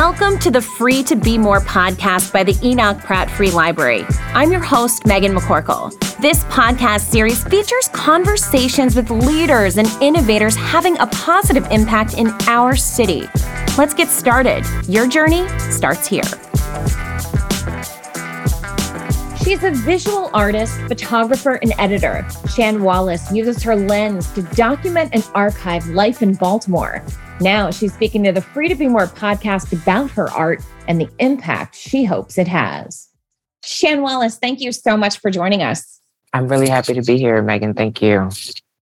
Welcome to the Free to Be More podcast by the Enoch Pratt Free Library. I'm your host, Megan McCorkle. This podcast series features conversations with leaders and innovators having a positive impact in our city. Let's get started. Your journey starts here. She's a visual artist, photographer, and editor. Shan Wallace uses her lens to document and archive life in Baltimore. Now she's speaking to the Free to Be More podcast about her art and the impact she hopes it has. Shan Wallace, thank you so much for joining us. I'm really happy to be here, Megan. Thank you.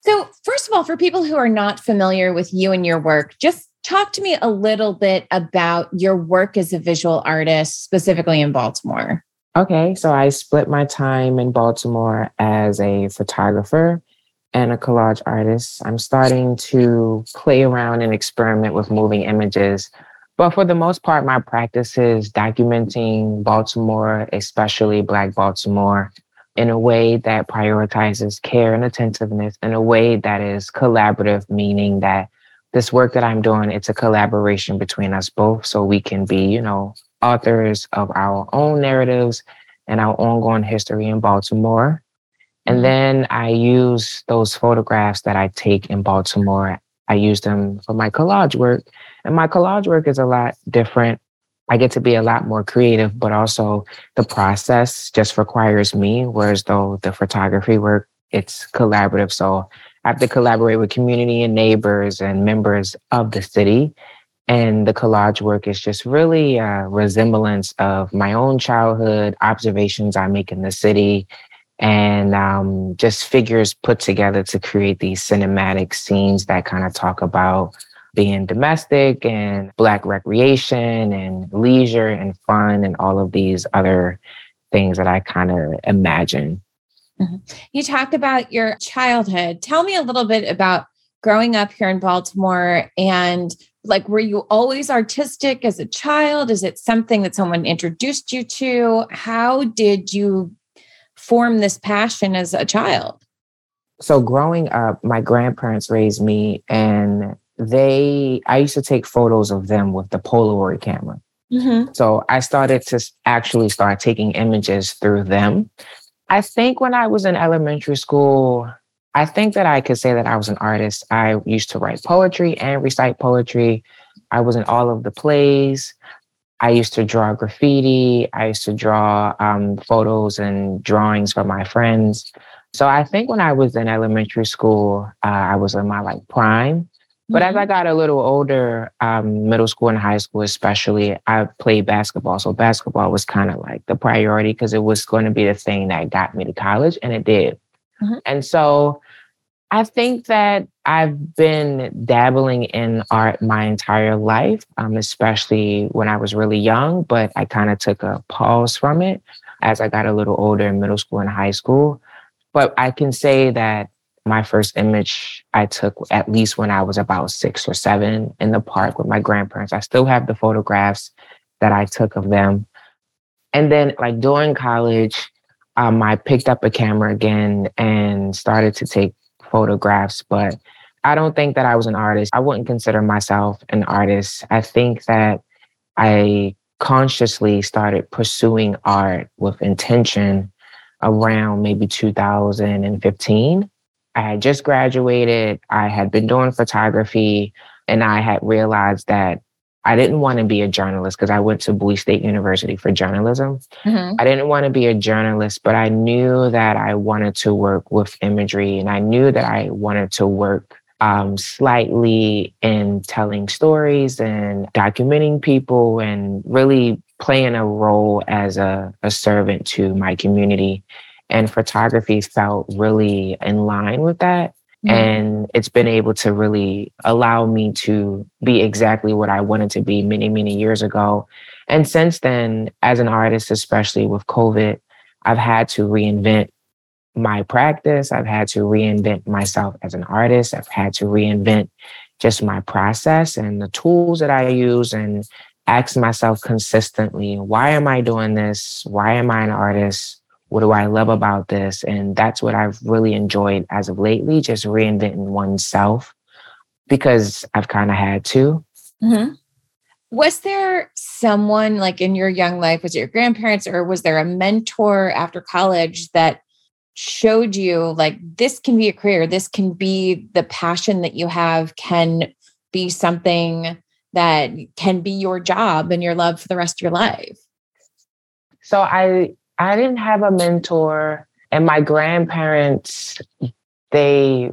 So, first of all, for people who are not familiar with you and your work, just talk to me a little bit about your work as a visual artist, specifically in Baltimore. Okay, so I split my time in Baltimore as a photographer and a collage artist. I'm starting to play around and experiment with moving images. But for the most part, my practice is documenting Baltimore, especially Black Baltimore, in a way that prioritizes care and attentiveness, in a way that is collaborative, meaning that this work that I'm doing, it's a collaboration between us both so we can be, you know, authors of our own narratives and our ongoing history in Baltimore and mm-hmm. then I use those photographs that I take in Baltimore. I use them for my collage work. And my collage work is a lot different. I get to be a lot more creative, but also the process just requires me. Whereas though the photography work, it's collaborative. So I have to collaborate with community and neighbors and members of the city. And the collage work is just really a resemblance of my own childhood, observations I make in the city, and um, just figures put together to create these cinematic scenes that kind of talk about being domestic and black recreation and leisure and fun and all of these other things that I kind of imagine. Mm-hmm. You talked about your childhood. Tell me a little bit about growing up here in Baltimore and like were you always artistic as a child is it something that someone introduced you to how did you form this passion as a child? So growing up, my grandparents raised me and they I used to take photos of them with the Polaroid camera. Mm-hmm. So I started to actually start taking images through them. I think when I was in elementary school, I think that I could say that I was an artist. I used to write poetry and recite poetry. I was in all of the plays. I used to draw graffiti. I used to draw um, photos and drawings for my friends. So I think when I was in elementary school, uh, I was in my like prime. But mm-hmm. as I mm-hmm. got a little older, um, middle school and high school especially, I played basketball. So basketball was kind of like the priority because it was going to be the thing that got me to college, and it did. Mm-hmm. And so I think that I've been dabbling in art my entire life, um, especially when I was really young, but I kind of took a pause from it as I got a little older in middle school and high school. But I can say that my first image I took at least when I was about six or seven in the park with my grandparents. I still have the photographs that I took of them. And then, like during college, um, I picked up a camera again and started to take photographs, but I don't think that I was an artist. I wouldn't consider myself an artist. I think that I consciously started pursuing art with intention around maybe 2015. I had just graduated, I had been doing photography, and I had realized that I didn't want to be a journalist because I went to Bowie State University for journalism. Mm-hmm. I didn't want to be a journalist, but I knew that I wanted to work with imagery and I knew that I wanted to work um, slightly in telling stories and documenting people and really playing a role as a, a servant to my community. And photography felt really in line with that. Mm-hmm. And it's been able to really allow me to be exactly what I wanted to be many, many years ago. And since then, as an artist, especially with COVID, I've had to reinvent my practice. I've had to reinvent myself as an artist. I've had to reinvent just my process and the tools that I use and ask myself consistently, why am I doing this? Why am I an artist? What do I love about this? And that's what I've really enjoyed as of lately, just reinventing oneself because I've kind of had to. Mm-hmm. Was there someone like in your young life, was it your grandparents or was there a mentor after college that showed you like this can be a career, this can be the passion that you have, can be something that can be your job and your love for the rest of your life? So I I didn't have a mentor and my grandparents they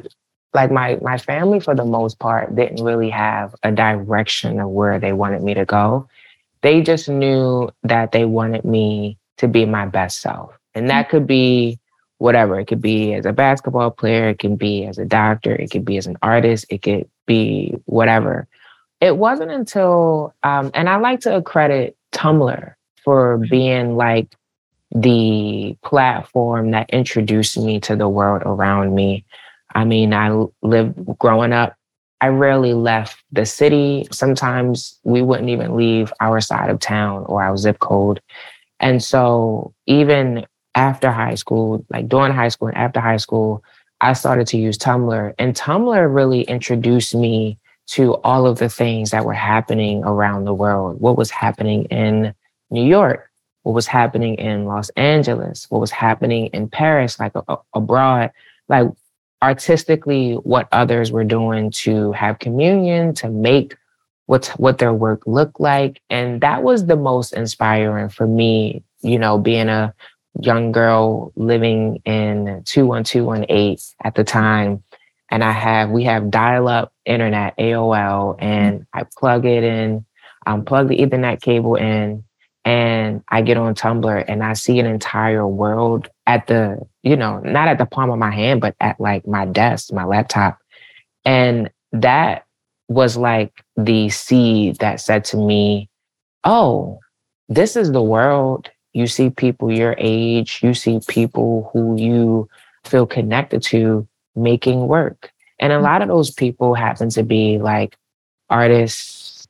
like my my family for the most part didn't really have a direction of where they wanted me to go. They just knew that they wanted me to be my best self. And that could be whatever. It could be as a basketball player, it can be as a doctor, it could be as an artist, it could be whatever. It wasn't until um, and I like to accredit Tumblr for being like the platform that introduced me to the world around me I mean, I lived growing up, I rarely left the city. Sometimes we wouldn't even leave our side of town or our zip code. And so even after high school, like during high school and after high school, I started to use Tumblr. And Tumblr really introduced me to all of the things that were happening around the world. What was happening in New York? What was happening in Los Angeles? What was happening in Paris, like a, abroad? Like artistically what others were doing to have communion, to make what what their work looked like. And that was the most inspiring for me, you know, being a young girl living in 21218 at the time. And I have, we have dial up internet, AOL, and I plug it in, um, plug the Ethernet cable in, and I get on Tumblr and I see an entire world at the, you know, not at the palm of my hand, but at like my desk, my laptop. And that was like the seed that said to me, oh, this is the world. You see people your age, you see people who you feel connected to making work. And a mm. lot of those people happen to be like artists,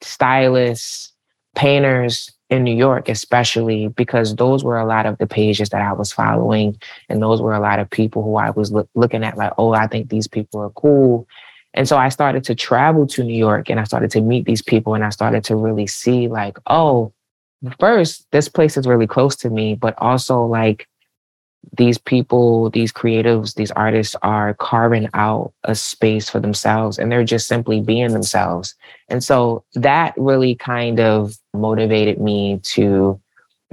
stylists, painters, in New York, especially because those were a lot of the pages that I was following. And those were a lot of people who I was looking at, like, oh, I think these people are cool. And so I started to travel to New York and I started to meet these people and I started to really see, like, oh, first, this place is really close to me, but also, like, these people, these creatives, these artists are carving out a space for themselves and they're just simply being themselves. And so that really kind of motivated me to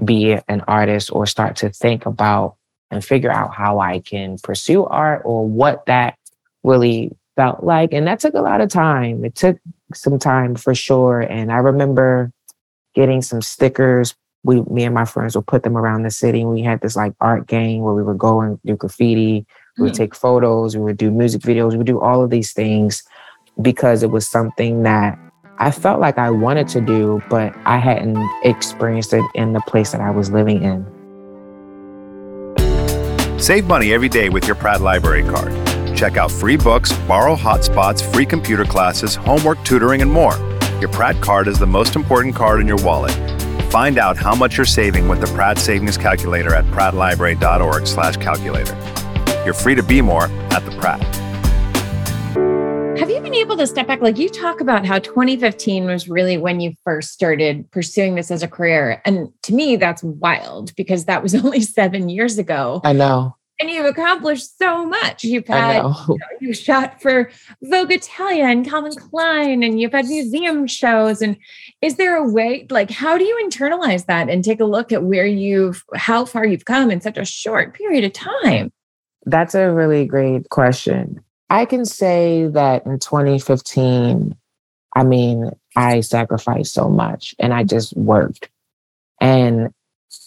be an artist or start to think about and figure out how I can pursue art or what that really felt like. And that took a lot of time. It took some time for sure. And I remember getting some stickers we, me and my friends would put them around the city. And we had this like art gang where we would go and do graffiti. We would mm. take photos. We would do music videos. We would do all of these things because it was something that I felt like I wanted to do, but I hadn't experienced it in the place that I was living in. Save money every day with your Pratt Library card. Check out free books, borrow hotspots, free computer classes, homework, tutoring, and more. Your Pratt card is the most important card in your wallet Find out how much you're saving with the Pratt Savings Calculator at prattlibrary.org slash calculator. You're free to be more at the Pratt. Have you been able to step back? Like you talk about how 2015 was really when you first started pursuing this as a career. And to me, that's wild because that was only seven years ago. I know and you've accomplished so much. You've had you know, you shot for Vogue Italia and Calvin Klein, and you've had museum shows. And is there a way, like, how do you internalize that and take a look at where you've, how far you've come in such a short period of time? That's a really great question. I can say that in 2015, I mean, I sacrificed so much and I just worked. And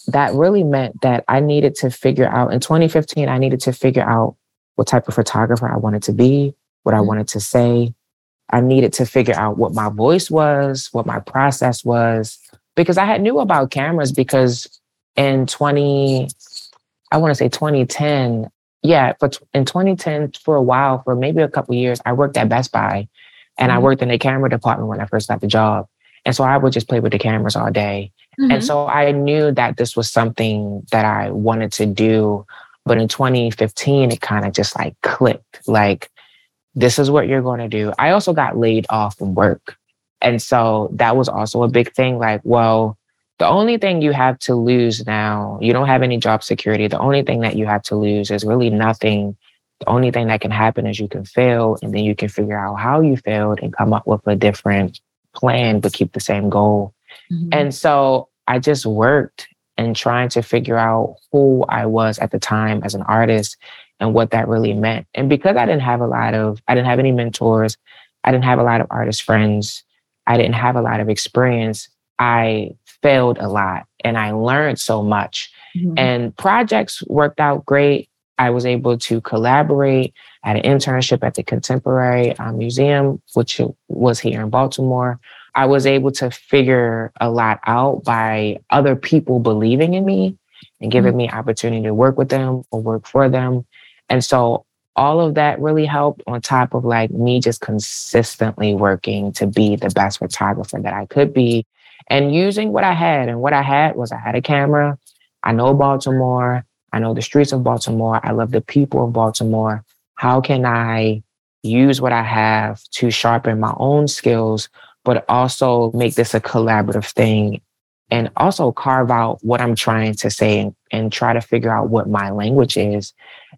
that really meant that I needed to figure out in 2015, I needed to figure out what type of photographer I wanted to be, what I mm-hmm. wanted to say. I needed to figure out what my voice was, what my process was, because I had knew about cameras because in 20, I want to say 2010, yeah, but in 2010, for a while, for maybe a couple years, I worked at Best Buy and mm-hmm. I worked in the camera department when I first got the job. And so I would just play with the cameras all day. Mm-hmm. And so I knew that this was something that I wanted to do. But in 2015, it kind of just like clicked like, this is what you're going to do. I also got laid off from work. and so that was also a big thing. Like, well, the only thing you have to lose now, you don't have any job security. The only thing that you have to lose is really nothing. The only thing that can happen is you can fail and then you can figure out how you failed and come up with a different plan, but keep the same goal. Mm-hmm. And so I just worked and trying to figure out who I was at the time as an artist and what that really meant. And because I didn't have a lot of, I didn't have any mentors, I didn't have a lot of artist friends, I didn't have a lot of experience, I failed a lot and I learned so much. Mm-hmm. And projects worked out great. I was able to collaborate. I had an internship at the Contemporary uh, Museum, which was here in Baltimore. I was able to figure a lot out by other people believing in me and giving mm-hmm. me opportunity to work with them or work for them. And so all of that really helped on top of like me just consistently working to be the best photographer that I could be and using what I had. And what I had was I had a camera. I know Baltimore. I know the streets of Baltimore. I love the people of Baltimore. How can I use what I have to sharpen my own skills, but also make this a collaborative thing and also carve out what I'm trying to say and, and try to figure out what my language is.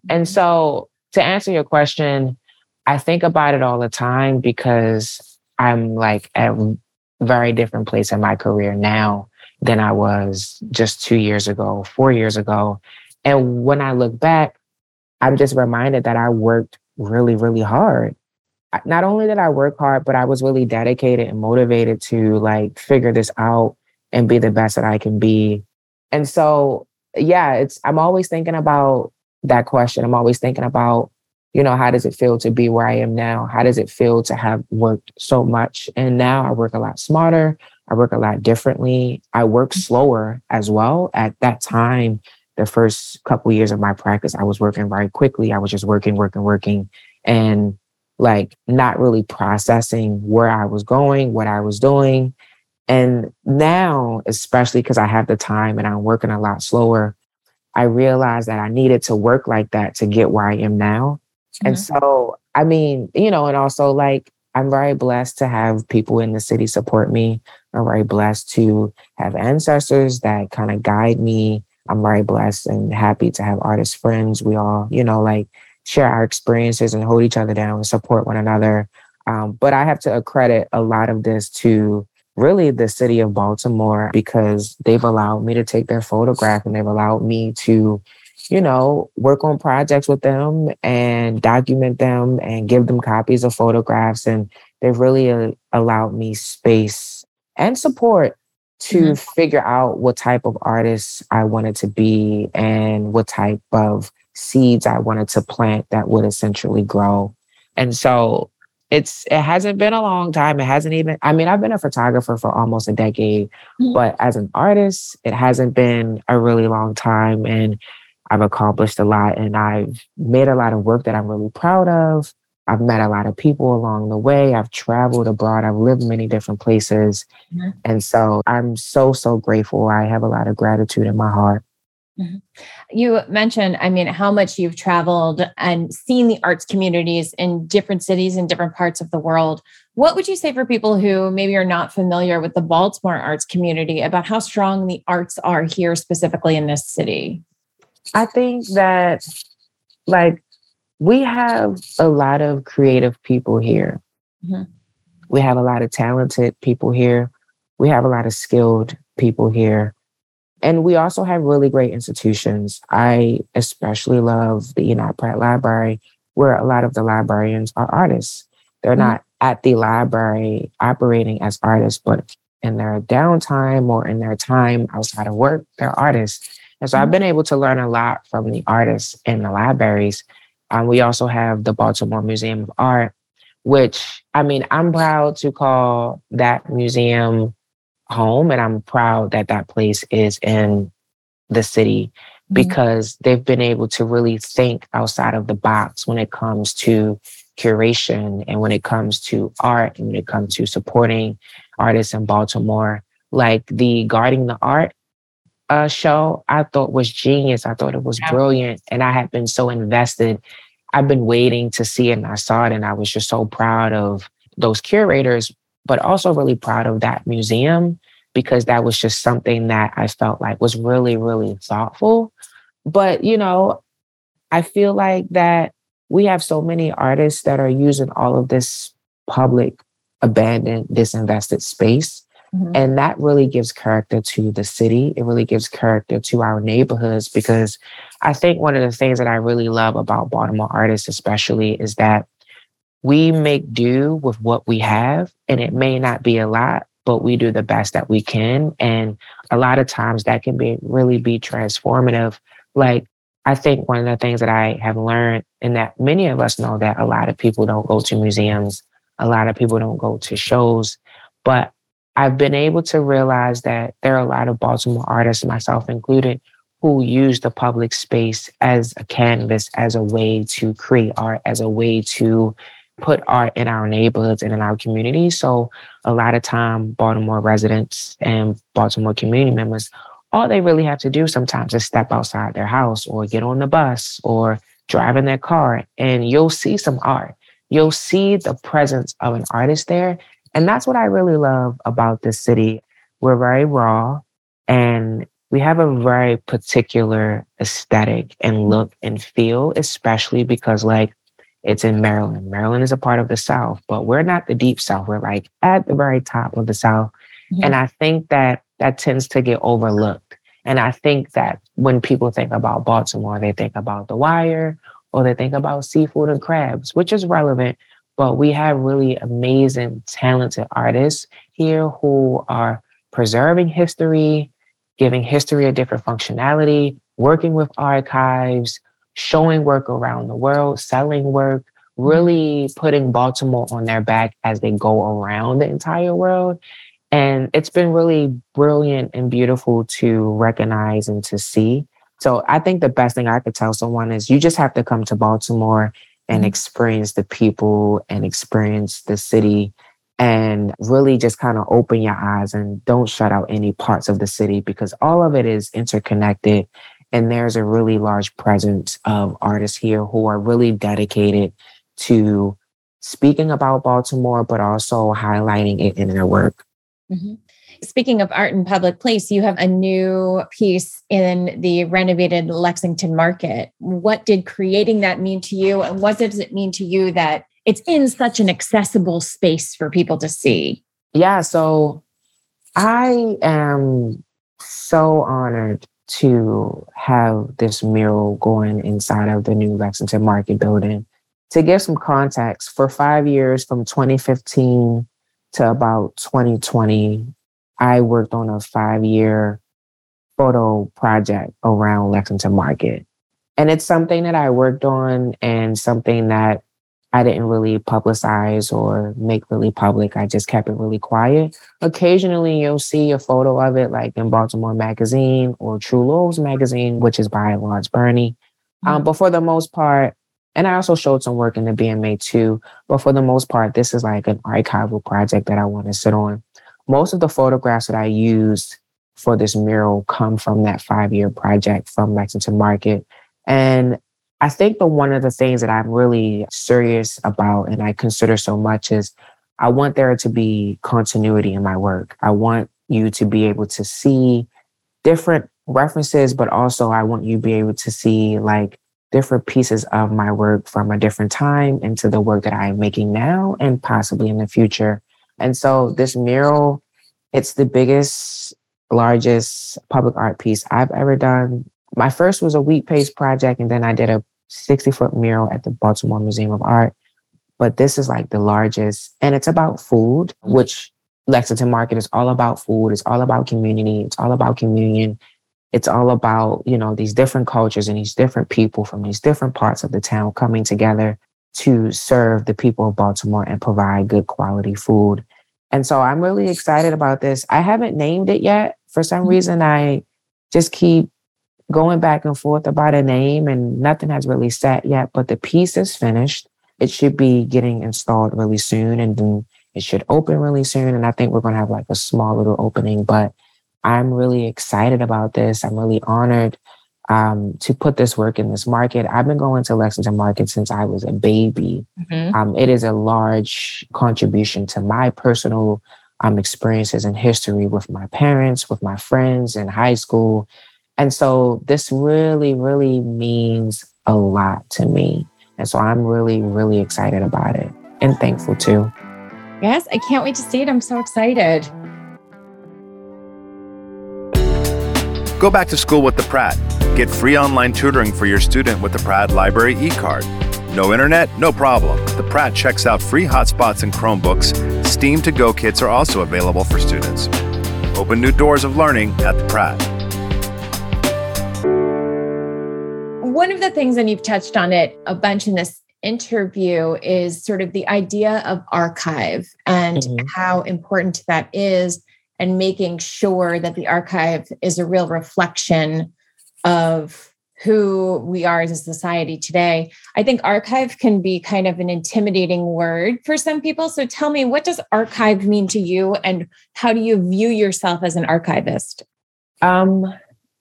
And mm-hmm. so to answer your question, I think about it all the time because I'm like at a very different place in my career now than I was just two years ago, four years ago. And when I look back, I'm just reminded that I worked really, really hard. Not only did I work hard, but I was really dedicated and motivated to like figure this out and be the best that I can be. And so, yeah, it's, I'm always thinking about that question. I'm always thinking about, you know, how does it feel to be where I am now? How does it feel to have worked so much? And now I work a lot smarter. I work a lot differently. I work slower as well. At that time, the first couple years of my practice, I was working very quickly. I was just working, working, working, and like not really processing where I was going, what I was doing. And now, especially because I have the time and I'm working a lot slower, I realized that I needed to work like that to get where I am now. Mm-hmm. And so, I mean, you know, and also like I'm very blessed to have people in the city support me. I'm very blessed to have ancestors that kind of guide me. I'm very blessed and happy to have artist friends. We all, you know, like share our experiences and hold each other down and support one another. Um, but I have to accredit a lot of this to really the city of Baltimore because they've allowed me to take their photograph and they've allowed me to, you know, work on projects with them and document them and give them copies of photographs. And they've really uh, allowed me space and support to mm-hmm. figure out what type of artist I wanted to be and what type of seeds I wanted to plant that would essentially grow. And so it's it hasn't been a long time. It hasn't even I mean, I've been a photographer for almost a decade, mm-hmm. but as an artist, it hasn't been a really long time and I've accomplished a lot and I've made a lot of work that I'm really proud of. I've met a lot of people along the way. I've traveled abroad. I've lived many different places. Mm-hmm. And so I'm so, so grateful. I have a lot of gratitude in my heart. Mm-hmm. You mentioned, I mean, how much you've traveled and seen the arts communities in different cities in different parts of the world. What would you say for people who maybe are not familiar with the Baltimore arts community about how strong the arts are here, specifically in this city? I think that, like, we have a lot of creative people here. Mm-hmm. We have a lot of talented people here. We have a lot of skilled people here. And we also have really great institutions. I especially love the Enoch Pratt Library, where a lot of the librarians are artists. They're mm-hmm. not at the library operating as artists, but in their downtime or in their time outside of work, they're artists. And so mm-hmm. I've been able to learn a lot from the artists in the libraries. Um, we also have the Baltimore Museum of Art, which I mean, I'm proud to call that museum home and i'm proud that that place is in the city mm-hmm. because they've been able to really think outside of the box when it comes to curation and when it comes to art and when it comes to supporting artists in baltimore. Like the guarding the art uh, show i thought was genius. I thought it was brilliant and i had been so invested. I've been waiting to see it and i saw it and i was just so proud of those curators but also really proud of that museum because that was just something that I felt like was really, really thoughtful. But, you know, I feel like that we have so many artists that are using all of this public, abandoned, disinvested space. Mm-hmm. And that really gives character to the city. It really gives character to our neighborhoods because I think one of the things that I really love about Baltimore artists, especially, is that we make do with what we have. And it may not be a lot, but we do the best that we can. And a lot of times that can be really be transformative. Like, I think one of the things that I have learned, and that many of us know that a lot of people don't go to museums, a lot of people don't go to shows, but I've been able to realize that there are a lot of Baltimore artists, myself included, who use the public space as a canvas, as a way to create art, as a way to put art in our neighborhoods and in our communities. So a lot of time, Baltimore residents and Baltimore community members, all they really have to do sometimes is step outside their house or get on the bus or drive in their car and you'll see some art. You'll see the presence of an artist there. And that's what I really love about this city. We're very raw and we have a very particular aesthetic and look and feel, especially because like it's in Maryland. Maryland is a part of the South, but we're not the deep South. We're like at the very top of the South. Mm-hmm. And I think that that tends to get overlooked. And I think that when people think about Baltimore, they think about The Wire or they think about seafood and crabs, which is relevant. But we have really amazing, talented artists here who are preserving history, giving history a different functionality, working with archives, showing work around the world, selling work, really putting Baltimore on their back as they go around the entire world. And it's been really brilliant and beautiful to recognize and to see. So I think the best thing I could tell someone is you just have to come to Baltimore and mm-hmm. experience the people and experience the city and really just kind of open your eyes and don't shut out any parts of the city because all of it is interconnected and there's a really large presence of artists here who are really dedicated to speaking about Baltimore, but also highlighting it in their work. Mm-hmm. Speaking of art in public place, you have a new piece in the renovated Lexington Market. What did creating that mean to you? And what does it mean to you that it's in such an accessible space for people to see? Yeah, so I am so honored to have this mural going inside of the new Lexington Market building. To give some context, for five years from 2015 to about 2020, I worked on a five year photo project around Lexington Market. And it's something that I worked on and something that I didn't really publicize or make really public. I just kept it really quiet. Occasionally, you'll see a photo of it, like in Baltimore Magazine or True Laurels Magazine, which is by Lawrence Burney. Um, mm-hmm. but for the most part, and I also showed some work in the BMA too. But for the most part, this is like an archival project that I want to sit on. Most of the photographs that I used for this mural come from that five year project from Lexington Market. And I think the one of the things that I'm really serious about and I consider so much is I want there to be continuity in my work. I want you to be able to see different references, but also I want you to be able to see like different pieces of my work from a different time into the work that I am making now and possibly in the future. And so this mural, it's the biggest, largest public art piece I've ever done. My first was a wheat paste project, and then I did a 60 foot mural at the Baltimore Museum of Art. But this is like the largest, and it's about food, which Lexington Market is all about food. It's all about community. It's all about communion. It's all about, you know, these different cultures and these different people from these different parts of the town coming together to serve the people of Baltimore and provide good quality food. And so I'm really excited about this. I haven't named it yet. For some mm-hmm. reason, I just keep going back and forth about a name and nothing has really set yet, but the piece is finished. It should be getting installed really soon and then it should open really soon. And I think we're going to have like a small little opening, but I'm really excited about this. I'm really honored um, to put this work in this market. I've been going to Lexington Market since I was a baby. Mm-hmm. Um, it is a large contribution to my personal um, experiences and history with my parents, with my friends in high school. And so this really, really means a lot to me. And so I'm really, really excited about it and thankful too. Yes, I can't wait to see it. I'm so excited. Go back to school with the Pratt. Get free online tutoring for your student with the Pratt Library e-card. No internet? No problem. The Pratt checks out free hotspots and Chromebooks. Steam to Go kits are also available for students. Open new doors of learning at the Pratt. One of the things, and you've touched on it a bunch in this interview, is sort of the idea of archive and mm-hmm. how important that is and making sure that the archive is a real reflection of who we are as a society today. I think archive can be kind of an intimidating word for some people. So tell me, what does archive mean to you and how do you view yourself as an archivist? Um,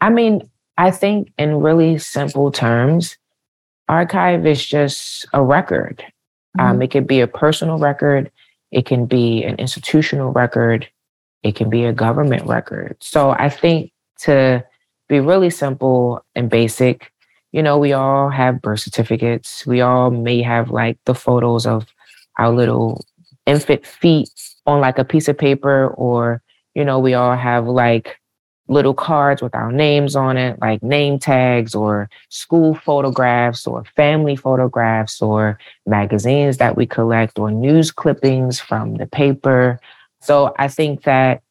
I mean, I think in really simple terms, archive is just a record. Um, mm-hmm. Um, it could be a personal record, it can be an institutional record, it can be a government record. So I think to be really simple and basic, you know, we all have birth certificates. We all may have like the photos of our little infant feet on like a piece of paper, or, you know, we all have like little cards with our names on it, like name tags or school photographs or family photographs or magazines that we collect or news clippings from the paper. So I think that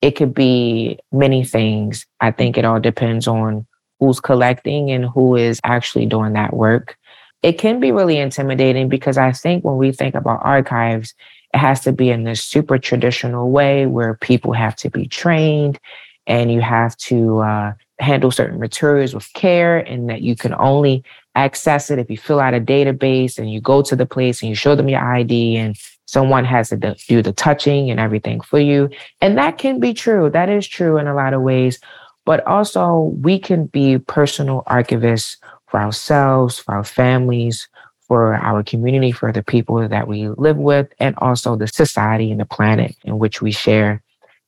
it could be many things. I think it all depends on who's collecting and who is actually doing that work. It can be really intimidating because I think when we think about archives, it has to be in this super traditional way where people have to be trained and you have to uh, handle certain materials with care and that you can only access it if you fill out a database and you go to the place and you show them your ID and someone has to do the touching and everything for you. And that can be true. That is true in a lot of ways. But also, we can be personal archivists for ourselves, for our families, for our community, for the people that we live with, and also the society and the planet in which we share.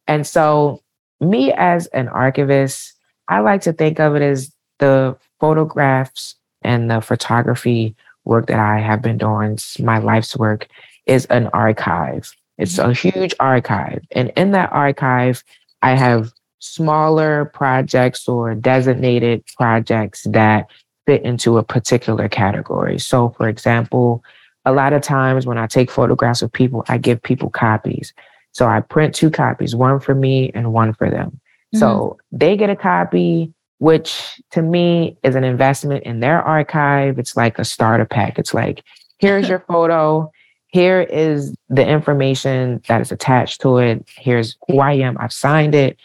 And so, me as an archivist, I like to think of it as the photographs and the photography work that I have been doing, my life's work, is an archive. It's a mm-hmm. huge archive. And in that archive, I have smaller projects or designated projects that fit into a particular category. So, for example, a lot of times when I take photographs of people, I give people copies. So I print two copies, one for me and one for them. Mm-hmm. So they get a copy, which to me is an investment in their archive. It's like a starter pack. It's like, here's your photo. Here is the information that is attached to it. Here's who I am. I've signed it.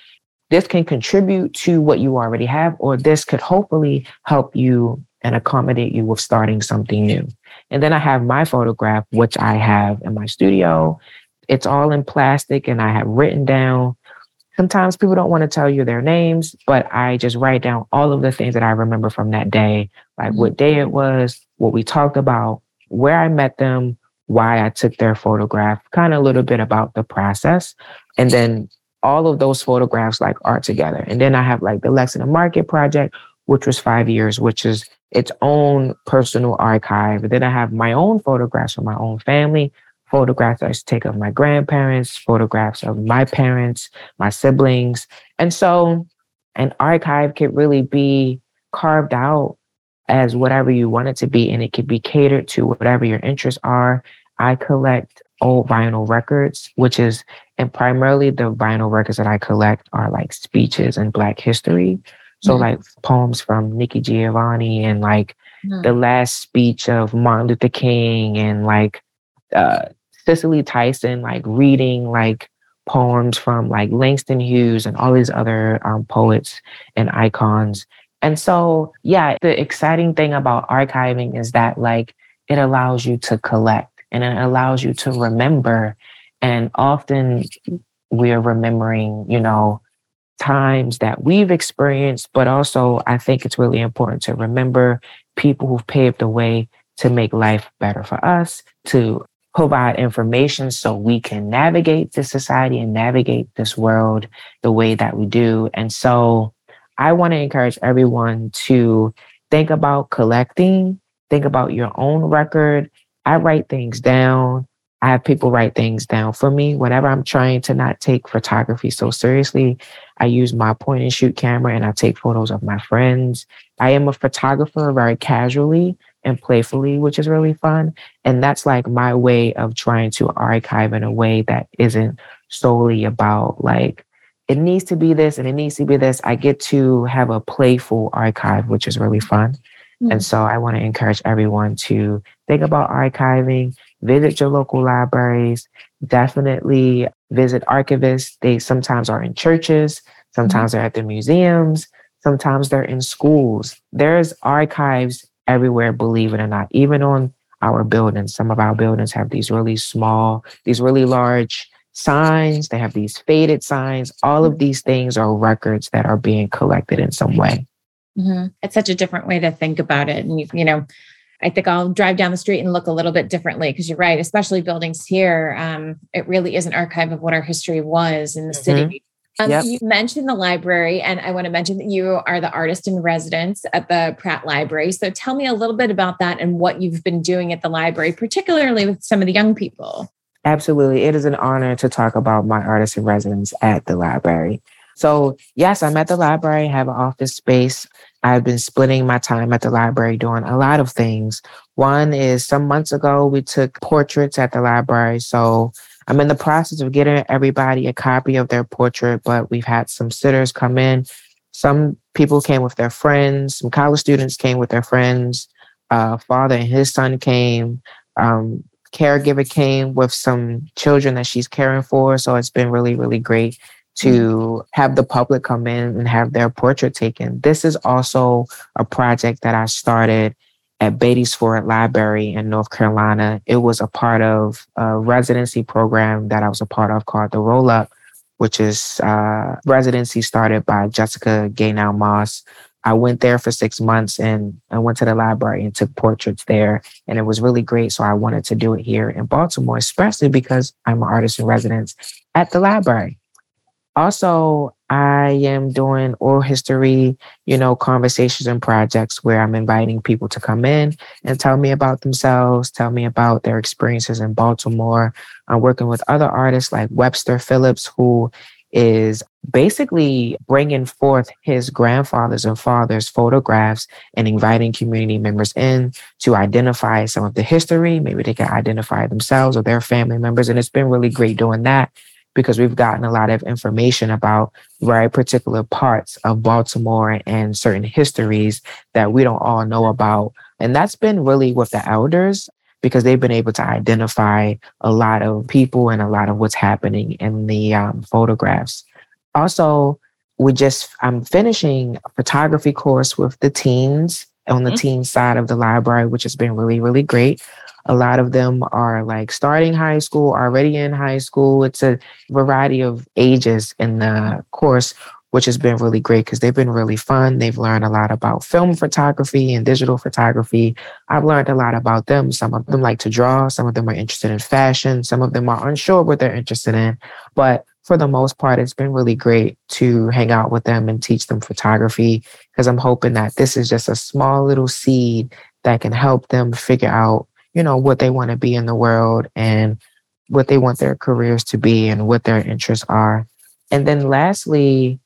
This can contribute to what you already have, or this could hopefully help you and accommodate you with starting something new. And then I have my photograph, which I have in my studio. It's all in plastic, and I have written down. Sometimes people don't want to tell you their names, but I just write down all of the things that I remember from that day, like what day it was, what we talked about, where I met them, why I took their photograph, kind of a little bit about the process. And then all of those photographs like are together. And then I have like the Lexington Market Project, which was five years, which is its own personal archive. And then I have my own photographs from my own family, photographs I used to take of my grandparents, photographs of my parents, my siblings. And so an archive could really be carved out as whatever you want it to be, and it could be catered to whatever your interests are. I collect old vinyl records, which is, and primarily the vinyl records that I collect are like speeches and Black history. So, mm-hmm. like poems from Nikki Giovanni and like mm-hmm. the last speech of Martin Luther King and like uh, Cicely Tyson, like reading like poems from like Langston Hughes and all these other um, poets and icons. And so, yeah, the exciting thing about archiving is that like it allows you to collect and it allows you to remember. And often we are remembering, you know, times that we've experienced, but also I think it's really important to remember people who've paved the way to make life better for us, to provide information so we can navigate this society and navigate this world the way that we do. And so I want to encourage everyone to think about collecting, think about your own record. I write things down. I have people write things down for me whenever I'm trying to not take photography so seriously. I use my point and shoot camera and I take photos of my friends. I am a photographer very casually and playfully, which is really fun. And that's like my way of trying to archive in a way that isn't solely about like, it needs to be this and it needs to be this. I get to have a playful archive, which is really fun. Mm-hmm. And so I want to encourage everyone to think about archiving, visit your local libraries, definitely visit archivists. They sometimes are in churches, sometimes mm-hmm. they're at the museums, sometimes they're in schools. There's archives everywhere, believe it or not, even on our buildings. Some of our buildings have these really small, these really large signs. They have these faded signs. All of these things are records that are being collected in some way. Mm-hmm. It's such a different way to think about it. And, you, you know, I think I'll drive down the street and look a little bit differently because you're right, especially buildings here. Um, it really is an archive of what our history was in the mm-hmm. city. Um, yep. You mentioned the library, and I want to mention that you are the artist in residence at the Pratt Library. So tell me a little bit about that and what you've been doing at the library, particularly with some of the young people. Absolutely. It is an honor to talk about my artist in residence at the library. So, yes, I'm at the library, have an office space. I've been splitting my time at the library doing a lot of things. One is some months ago, we took portraits at the library. So, I'm in the process of getting everybody a copy of their portrait, but we've had some sitters come in. Some people came with their friends, some college students came with their friends. Uh, father and his son came. Um, caregiver came with some children that she's caring for. So it's been really, really great to have the public come in and have their portrait taken. This is also a project that I started at Beatties Ford Library in North Carolina. It was a part of a residency program that I was a part of called the Roll Up, which is uh, residency started by Jessica Gaynelle Moss. I went there for six months and I went to the library and took portraits there. And it was really great. So I wanted to do it here in Baltimore, especially because I'm an artist in residence at the library. Also, I am doing oral history, you know, conversations and projects where I'm inviting people to come in and tell me about themselves, tell me about their experiences in Baltimore. I'm working with other artists like Webster Phillips, who is basically bringing forth his grandfathers and fathers' photographs and inviting community members in to identify some of the history. Maybe they can identify themselves or their family members. And it's been really great doing that because we've gotten a lot of information about very particular parts of Baltimore and certain histories that we don't all know about. And that's been really with the elders because they've been able to identify a lot of people and a lot of what's happening in the um, photographs. Also, we just, I'm finishing a photography course with the teens on the mm-hmm. teen side of the library, which has been really, really great. A lot of them are like starting high school, already in high school. It's a variety of ages in the course, which has been really great because they've been really fun. They've learned a lot about film photography and digital photography. I've learned a lot about them. Some of them like to draw, some of them are interested in fashion, some of them are unsure what they're interested in. But for the most part, it's been really great to hang out with them and teach them photography because I'm hoping that this is just a small little seed that can help them figure out you know, what they want to be in the world and what they want their careers to be and what their interests are. And then lastly,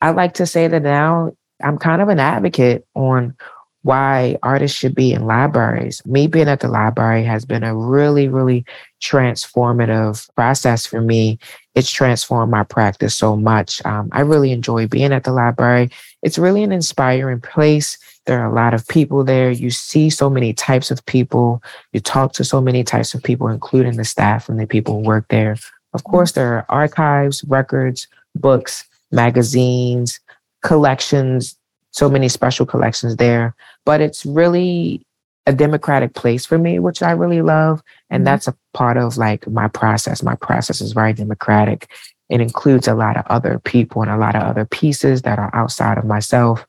I like to say that now I'm kind of an advocate on why artists should be in libraries. Me being at the library has been a really, really transformative process for me. It's transformed my practice so much. Um, I really enjoy being at the library. It's really an inspiring place. There are a lot of people there. You see so many types of people. You talk to so many types of people, including the staff and the people who work there. Of course, there are archives, records, books, magazines, collections, so many special collections there. But it's really a democratic place for me, which I really love. And mm-hmm. that's a part of like my process. My process is very democratic. it includes a lot of other people and a lot of other pieces that are outside of myself.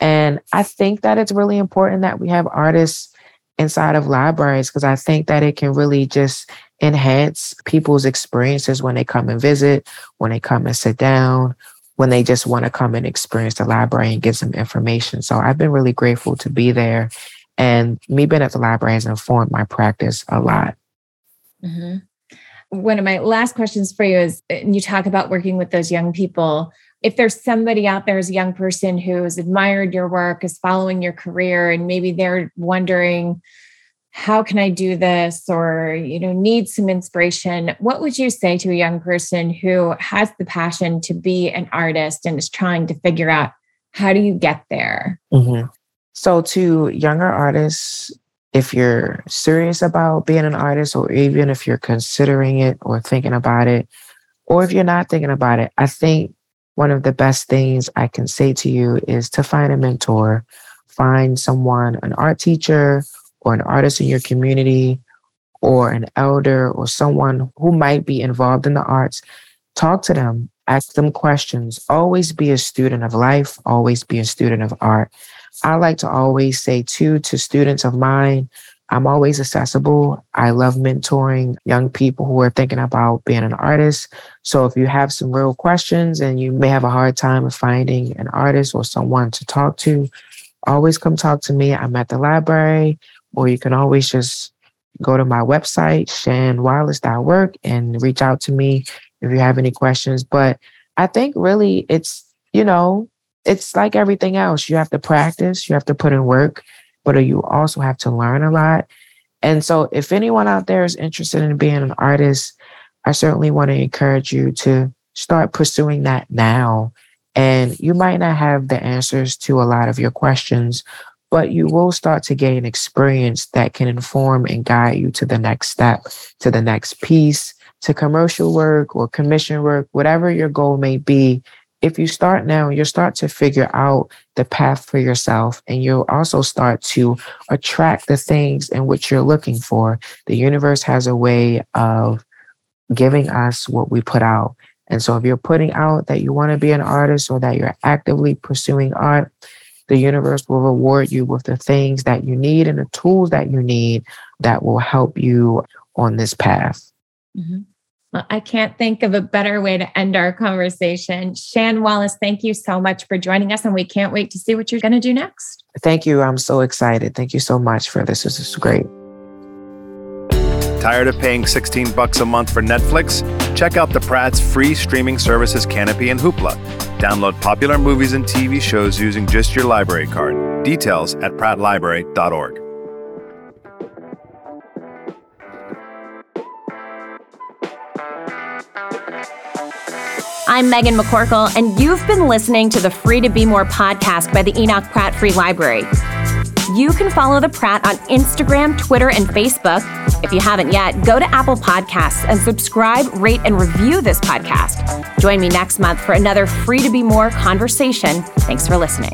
And I think that it's really important that we have artists inside of libraries because I think that it can really just enhance people's experiences when they come and visit, when they come and sit down, when they just want to come and experience the library and get some information. So I've been really grateful to be there. And me being at the library has informed my practice a lot. Mm-hmm. One of my last questions for you is you talk about working with those young people. If there's somebody out there as a young person who's admired your work, is following your career, and maybe they're wondering, how can I do this or, you know, need some inspiration, what would you say to a young person who has the passion to be an artist and is trying to figure out how do you get there? Mm-hmm. So, to younger artists, if you're serious about being an artist, or even if you're considering it or thinking about it, or if you're not thinking about it, I think one of the best things I can say to you is to find a mentor, find someone, an art teacher or an artist in your community or an elder or someone who might be involved in the arts, talk to them, ask them questions. Always be a student of life, always be a student of art. I like to always say, too, to students of mine, I'm always accessible. I love mentoring young people who are thinking about being an artist. So if you have some real questions and you may have a hard time finding an artist or someone to talk to, always come talk to me. I'm at the library or you can always just go to my website, shanwallace.work, and reach out to me if you have any questions. But I think really it's, you know, it's like everything else. You have to practice, you have to put in work, but you also have to learn a lot. And so if anyone out there is interested in being an artist, I certainly want to encourage you to start pursuing that now. And you might not have the answers to a lot of your questions, but you will start to gain experience that can inform and guide you to the next step, to the next piece, to commercial work or commission work, whatever your goal may be. If you start now, you'll start to figure out the path for yourself and you'll also start to attract the things in which you're looking for. The universe has a way of giving us what we put out. And so if you're putting out that you want to be an artist or that you're actively pursuing art, the universe will reward you with the things that you need and the tools that you need that will help you on this path. Mm-hmm. Well, I can't think of a better way to end our conversation. Shan Wallace, thank you so much for joining us, and we can't wait to see what you're going to do next. Thank you. I'm so excited. Thank you so much for this. This is great. Tired of paying 16 bucks a month for Netflix? Check out the Pratt's free streaming services Kanopy and Hoopla. Download popular movies and TV shows using just your library card. Details at prattlibrary.org. I'm Meghan McCorkell, and you've been listening to the Free to Be More podcast by the Enoch Pratt Free Library. You can follow the Pratt on Instagram, Twitter, and Facebook. If you haven't yet, go to Apple Podcasts and subscribe, rate, and review this podcast. Join me next month for another Free to Be More conversation. Thanks for listening.